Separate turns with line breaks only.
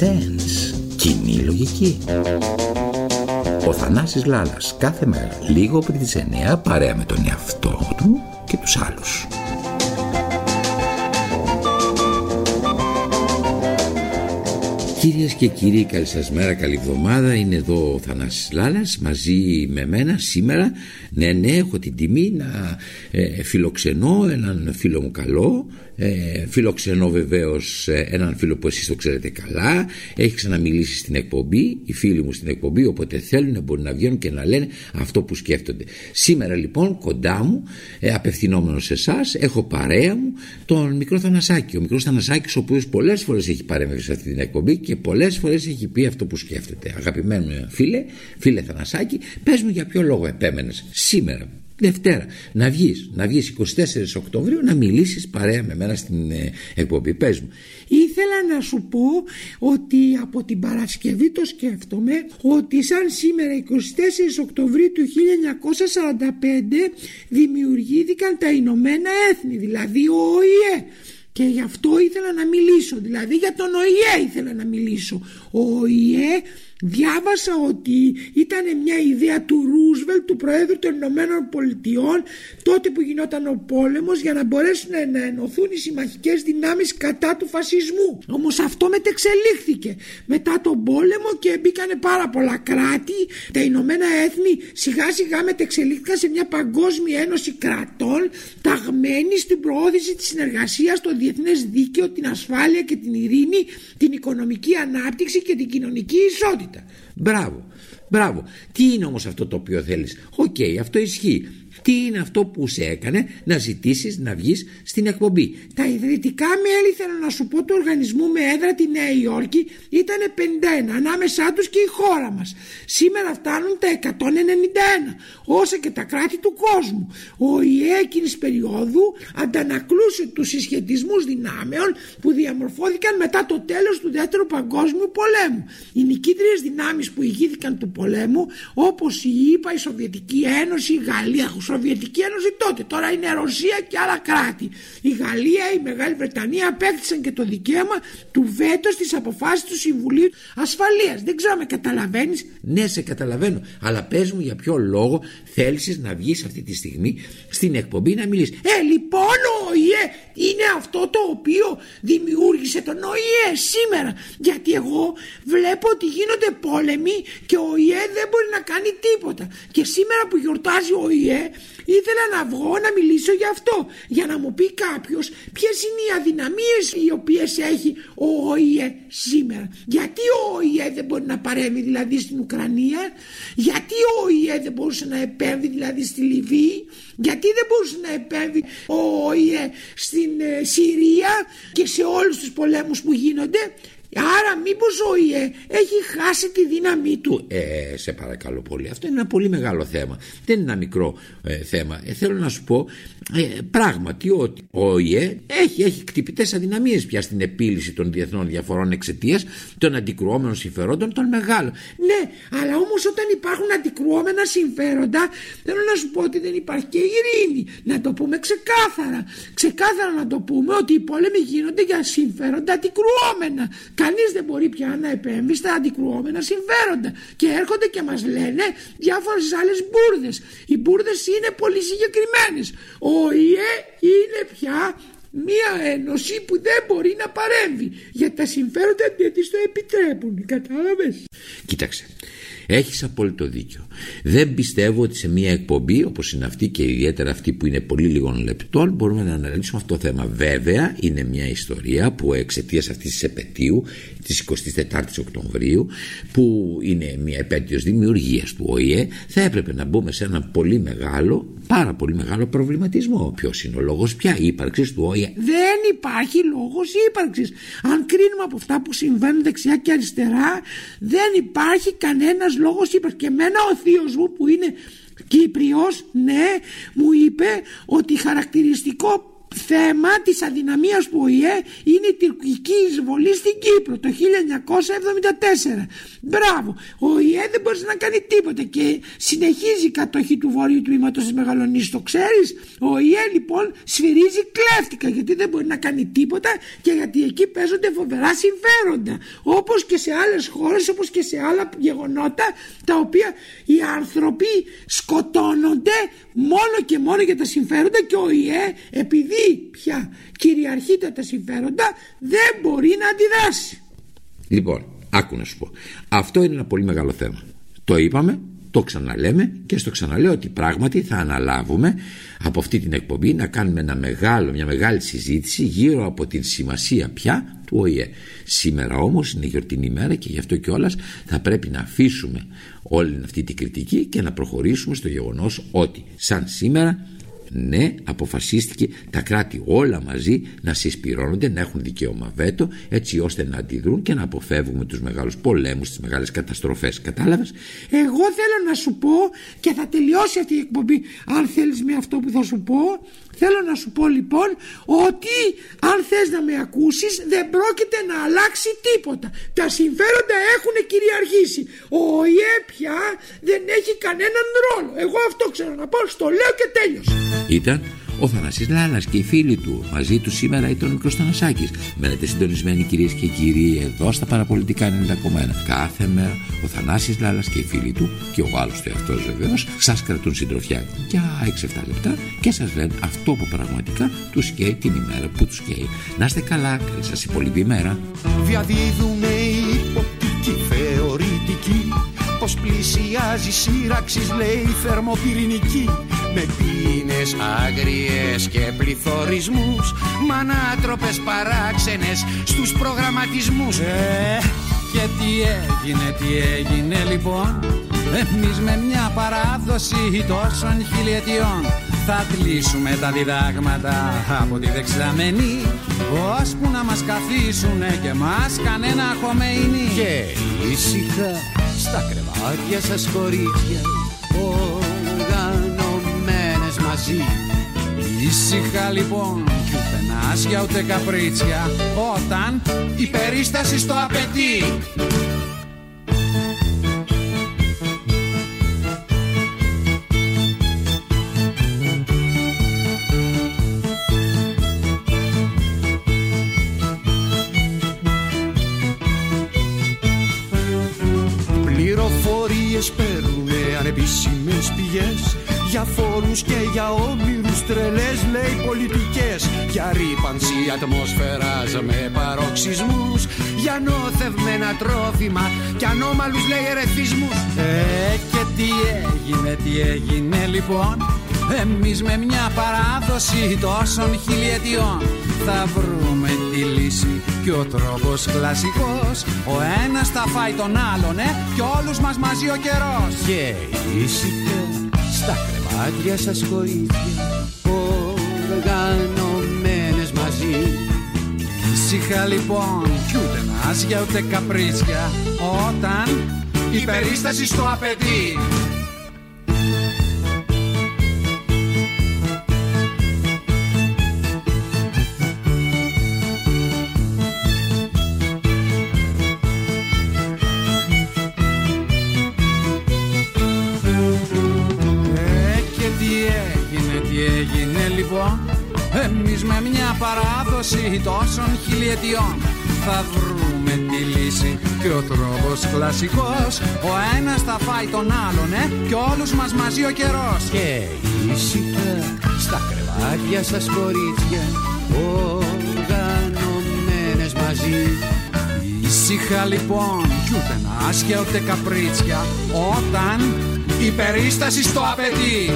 sense. Κοινή λογική. Ο Θανάσης Λάλας κάθε μέρα λίγο πριν τις 9 παρέα με τον εαυτό του και τους άλλους. Κυρίες και κύριοι καλή σας μέρα, καλή εβδομάδα. Είναι εδώ ο Θανάσης Λάλας μαζί με μένα σήμερα. Ναι ναι έχω την τιμή να ε, φιλοξενώ έναν φίλο μου καλό. Ε, φιλοξενώ βεβαίως ε, έναν φίλο που εσείς το ξέρετε καλά. Έχει ξαναμιλήσει στην εκπομπή οι φίλοι μου στην εκπομπή όποτε θέλουν μπορεί να βγαίνουν και να λένε αυτό που σκέφτονται. Σήμερα λοιπόν κοντά μου ε, απευθυνόμενος σε εσάς, έχω παρέα μου τον μικρό Θανασάκη. Ο μικρός Θανασάκης ο οποίος πολλές φορές έχει παρέμβει σε αυτή την εκπομπή και πολλές φορές έχει πει αυτό που σκέφτεται αγαπημένο φίλε, φίλε Θανασάκη πες μου για ποιο λόγο επέμενες σήμερα Δευτέρα να βγεις, να βγεις 24 Οκτωβρίου να μιλήσεις παρέα με μένα στην ε, εκπομπή. Πες μου.
Ήθελα να σου πω ότι από την Παρασκευή το σκέφτομαι ότι σαν σήμερα 24 Οκτωβρίου του 1945 δημιουργήθηκαν τα Ηνωμένα Έθνη, δηλαδή ο ΟΗΕ. Και γι' αυτό ήθελα να μιλήσω, δηλαδή για τον ΟΗΕ ήθελα να μιλήσω. Ο ΟΗΕ Διάβασα ότι ήταν μια ιδέα του Ρούσβελ, του Προέδρου των Ηνωμένων Πολιτειών, τότε που γινόταν ο πόλεμος για να μπορέσουν να ενωθούν οι συμμαχικές δυνάμεις κατά του φασισμού. Όμως αυτό μετεξελίχθηκε μετά τον πόλεμο και μπήκανε πάρα πολλά κράτη. Τα Ηνωμένα Έθνη σιγά σιγά μετεξελίχθηκαν σε μια παγκόσμια ένωση κρατών ταγμένη στην προώθηση της συνεργασίας, στο διεθνές δίκαιο, την ασφάλεια και την ειρήνη, την οικονομική ανάπτυξη και την κοινωνική ισότητα.
Μπράβο, μπράβο. Τι είναι όμως αυτό το οποίο θέλεις; Οκ, αυτό ισχύει. Τι είναι αυτό που σε έκανε να ζητήσεις να βγεις στην εκπομπή;
Τα ιδρυτικά μέλη θέλω να σου πω του οργανισμού με έδρα τη Νέα Υόρκη ήταν 51 ανάμεσά τους και η χώρα μας. Σήμερα φτάνουν τα 191 όσα και τα κράτη του κόσμου. Ο ΟΗΕ εκείνης περίοδου αντανακλούσε τους συσχετισμούς δυνάμεων που διαμορφώθηκαν μετά το τέλος του δεύτερου παγκόσμιου πολέμου. Οι νικήτριες δυνάμεις που ηγήθηκαν του πολέμου όπως η ΙΠΑ, η Σοβιετική Ένωση, η Γαλλία, Σοβιετική Ένωση τότε. Τώρα είναι Ρωσία και άλλα κράτη. Η Γαλλία, η Μεγάλη Βρετανία απέκτησαν και το δικαίωμα του βέτος στι αποφάσεις του Συμβουλίου Ασφαλείας. Δεν ξέρω με καταλαβαίνεις.
Ναι, σε καταλαβαίνω. Αλλά πες μου για ποιο λόγο θέλει να βγεις αυτή τη στιγμή στην εκπομπή να μιλήσεις.
Ε, λοιπόν, ο ΙΕ είναι αυτό το οποίο δημιούργησε τον ΟΗΕ σήμερα. Γιατί εγώ βλέπω ότι γίνονται πόλεμοι και ο ΙΕ δεν μπορεί να κάνει τίποτα. Και σήμερα που γιορτάζει ο ΙΕ ήθελα να βγω να μιλήσω για αυτό. Για να μου πει κάποιος ποιες είναι οι αδυναμίες οι οποίες έχει ο ΟΗΕ σήμερα. Γιατί ο ΟΗΕ δεν μπορεί να παρέμβει δηλαδή στην Ουκρανία; Γιατί ο ΟΗΕ δεν μπορούσε να επέμβει δηλαδή στη Λιβύη; Γιατί δεν μπορούσε να επέμβει ο ΟΗΕ στην ε, Συρία και σε όλους τους πολέμους που γίνονται Άρα μήπως ο ΙΕ έχει χάσει τη δύναμή του;
Ε, σε παρακαλώ πολύ. Αυτό είναι ένα πολύ μεγάλο θέμα. Δεν είναι ένα μικρό ε, θέμα. Ε, θέλω να σου πω ε, πράγματι ότι ο ΙΕ έχει, έχει κτυπητές αδυναμίες πια στην επίλυση των διεθνών διαφορών εξαιτίας των αντικρουόμενων συμφερόντων των μεγάλων.
Ναι, αλλά όμως όταν υπάρχουν αντικρουόμενα συμφέροντα θέλω να σου πω ότι δεν υπάρχει και ειρήνη. Να το πούμε ξεκάθαρα. Ξεκάθαρα να το πούμε ότι οι πόλεμοι γίνονται για συμφέροντα αντικρουόμενα Κανείς δεν μπορεί πια να επέμβει στα αντικρουόμενα συμφέροντα. Και έρχονται και μας λένε διάφορες άλλες μπουρδες. Οι μπουρδες είναι πολύ συγκεκριμένες. Ο ΙΕ είναι πια μία ένωση που δεν μπορεί να παρέμβει γιατί τα συμφέροντα δεν τη το επιτρέπουν. Κατάλαβες;
Κοίταξε. Έχεις απόλυτο δίκιο. Δεν πιστεύω ότι σε μια εκπομπή όπως είναι αυτή και ιδιαίτερα αυτή που είναι πολύ λίγων λεπτών μπορούμε να αναλύσουμε αυτό το θέμα. Βέβαια είναι μια ιστορία που εξαιτίας αυτής της επαιτίου της 24η Οκτωβρίου που είναι μια επέτειος δημιουργίας του ΟΗΕ θα έπρεπε να μπούμε σε ένα πολύ μεγάλο πάρα πολύ μεγάλο προβληματισμό. Ποιος είναι ο λόγος πια; Ύπαρξη του ΟΗΕ.
Δεν υπάρχει λόγος ύπαρξης. Αν κρίνουμε από αυτά που συμβαίνουν δεξιά και αριστερά, δεν υπάρχει κανένας λόγος ύπαρξης. Και εμένα ο θείος μου που είναι Κύπριος, ναι, μου είπε ότι χαρακτηριστικό θέμα της αδυναμίας του ΟΗΕ είναι η τουρκική εισβολή στην Κύπρο το 1974. Μπράβο, ο ΟΗΕ δεν μπορείς να κάνει τίποτα και συνεχίζει η κατοχή του βόρειου τμήματος της Μεγαλονής, το ξέρεις. Ο ΟΗΕ λοιπόν σφυρίζει κλέφτικα γιατί δεν μπορεί να κάνει τίποτα και γιατί εκεί παίζονται φοβερά συμφέροντα. Όπως και σε άλλες χώρες, όπως και σε άλλα γεγονότα τα οποία οι άνθρωποι σκοτώνονται μόνο και μόνο για τα συμφέροντα και ο ΙΕ επειδή πια κυριαρχείται τα συμφέροντα δεν μπορεί να αντιδράσει.
Λοιπόν, άκου να σου πω. Αυτό είναι ένα πολύ μεγάλο θέμα. Το είπαμε, το ξαναλέμε και στο ξαναλέω ότι πράγματι θα αναλάβουμε από αυτή την εκπομπή να κάνουμε ένα μεγάλο, μια μεγάλη συζήτηση γύρω από την σημασία πια του ΟΗΕ. Σήμερα όμως είναι γιορτινή μέρα και γι' αυτό κιόλας θα πρέπει να αφήσουμε όλη αυτή την κριτική και να προχωρήσουμε στο γεγονός ότι σαν σήμερα ναι, αποφασίστηκε τα κράτη όλα μαζί να συσπηρώνονται, να έχουν δικαίωμα βέτο, έτσι ώστε να αντιδρούν και να αποφεύγουμε τους μεγάλους πολέμους, τις μεγάλες καταστροφές. Κατάλαβες;
Εγώ θέλω να σου πω και θα τελειώσει αυτή η εκπομπή αν θέλεις με αυτό που θα σου πω Θέλω να σου πω λοιπόν ότι αν θες να με ακούσεις δεν πρόκειται να αλλάξει τίποτα. Τα συμφέροντα έχουν κυριαρχήσει. Ο ΟΗΕ πια δεν έχει κανέναν ρόλο. Εγώ αυτό ξέρω να πω, στο λέω και τέλειωσα.
Ήταν ο Θανάσης Λάλας και οι φίλοι του. Μαζί τους σήμερα ήταν ο Μικρός Θανασάκης. Μένετε συντονισμένοι κυρίες και κύριοι εδώ στα παραπολιτικά 90,1. Κάθε μέρα ο Θανάσης Λάλας και οι φίλοι του και ο άλλος του εαυτός βεβαίως σας κρατούν συντροφιά για 6-7 λεπτά και σας λένε αυτό που πραγματικά τους καίει την ημέρα που τους καίει. Να είστε καλά, καλή σας υπόλοιπη ημέρα.
Διαδίδουμε υποπτική θεωρητική πως πλησιάζει σύραξης λέει θερμοπυρηνική με πίνες άγριες και πληθωρισμούς μανάτροπες παράξενες στους προγραμματισμούς.
Ε, και τι έγινε, τι έγινε λοιπόν. Εμείς με μια παράδοση τόσων χιλιετιών θα κλείσουμε τα διδάγματα από τη δεξαμενή. Ώσπου να μας καθίσουνε και μας κανένα χωμεϊνή.
Και ήσυχα στα κρεβάτια σας κορίτσια μαζί.
Ήσυχα λοιπόν κι ούτε νάσια ούτε καπρίτσια όταν η περίσταση στο απαιτεί.
Ανεπίσημες πηγές για φόρους και για όμοιρους τρελές λέει πολιτικές. Για ρήπανση ατμόσφαιρας με παροξισμούς Για νοθευμένα τρόφιμα και ανώμαλους λέει ερεθισμούς.
Ε και τι έγινε, τι έγινε λοιπόν. Εμείς με μια παράδοση τόσων χιλιετιών θα βρούμε τη λύση. Και ο τρόπος κλασικός Ο ένας θα φάει τον άλλον ε, και όλους μας μαζί ο καιρός.
Και ήσυχα στα κρεβάτια σας κορίτσια οργανωμένες μαζί.
Ήσυχα λοιπόν κι ούτε νάσια ούτε καπρίτσια όταν η περίσταση στο απαιτεί με μια παράδοση τόσων χιλιετιών θα βρούμε τη λύση. Και ο τρόπος κλασικός ο ένας θα φάει τον άλλον ε, και όλους μας μαζί ο καιρός.
Και ήσυχα στα κρεβάτια σας κορίτσια οργανωμένες μαζί.
Ήσυχα λοιπόν κι ούτε νάσια ούτε καπρίτσια όταν η περίσταση στο απαιτεί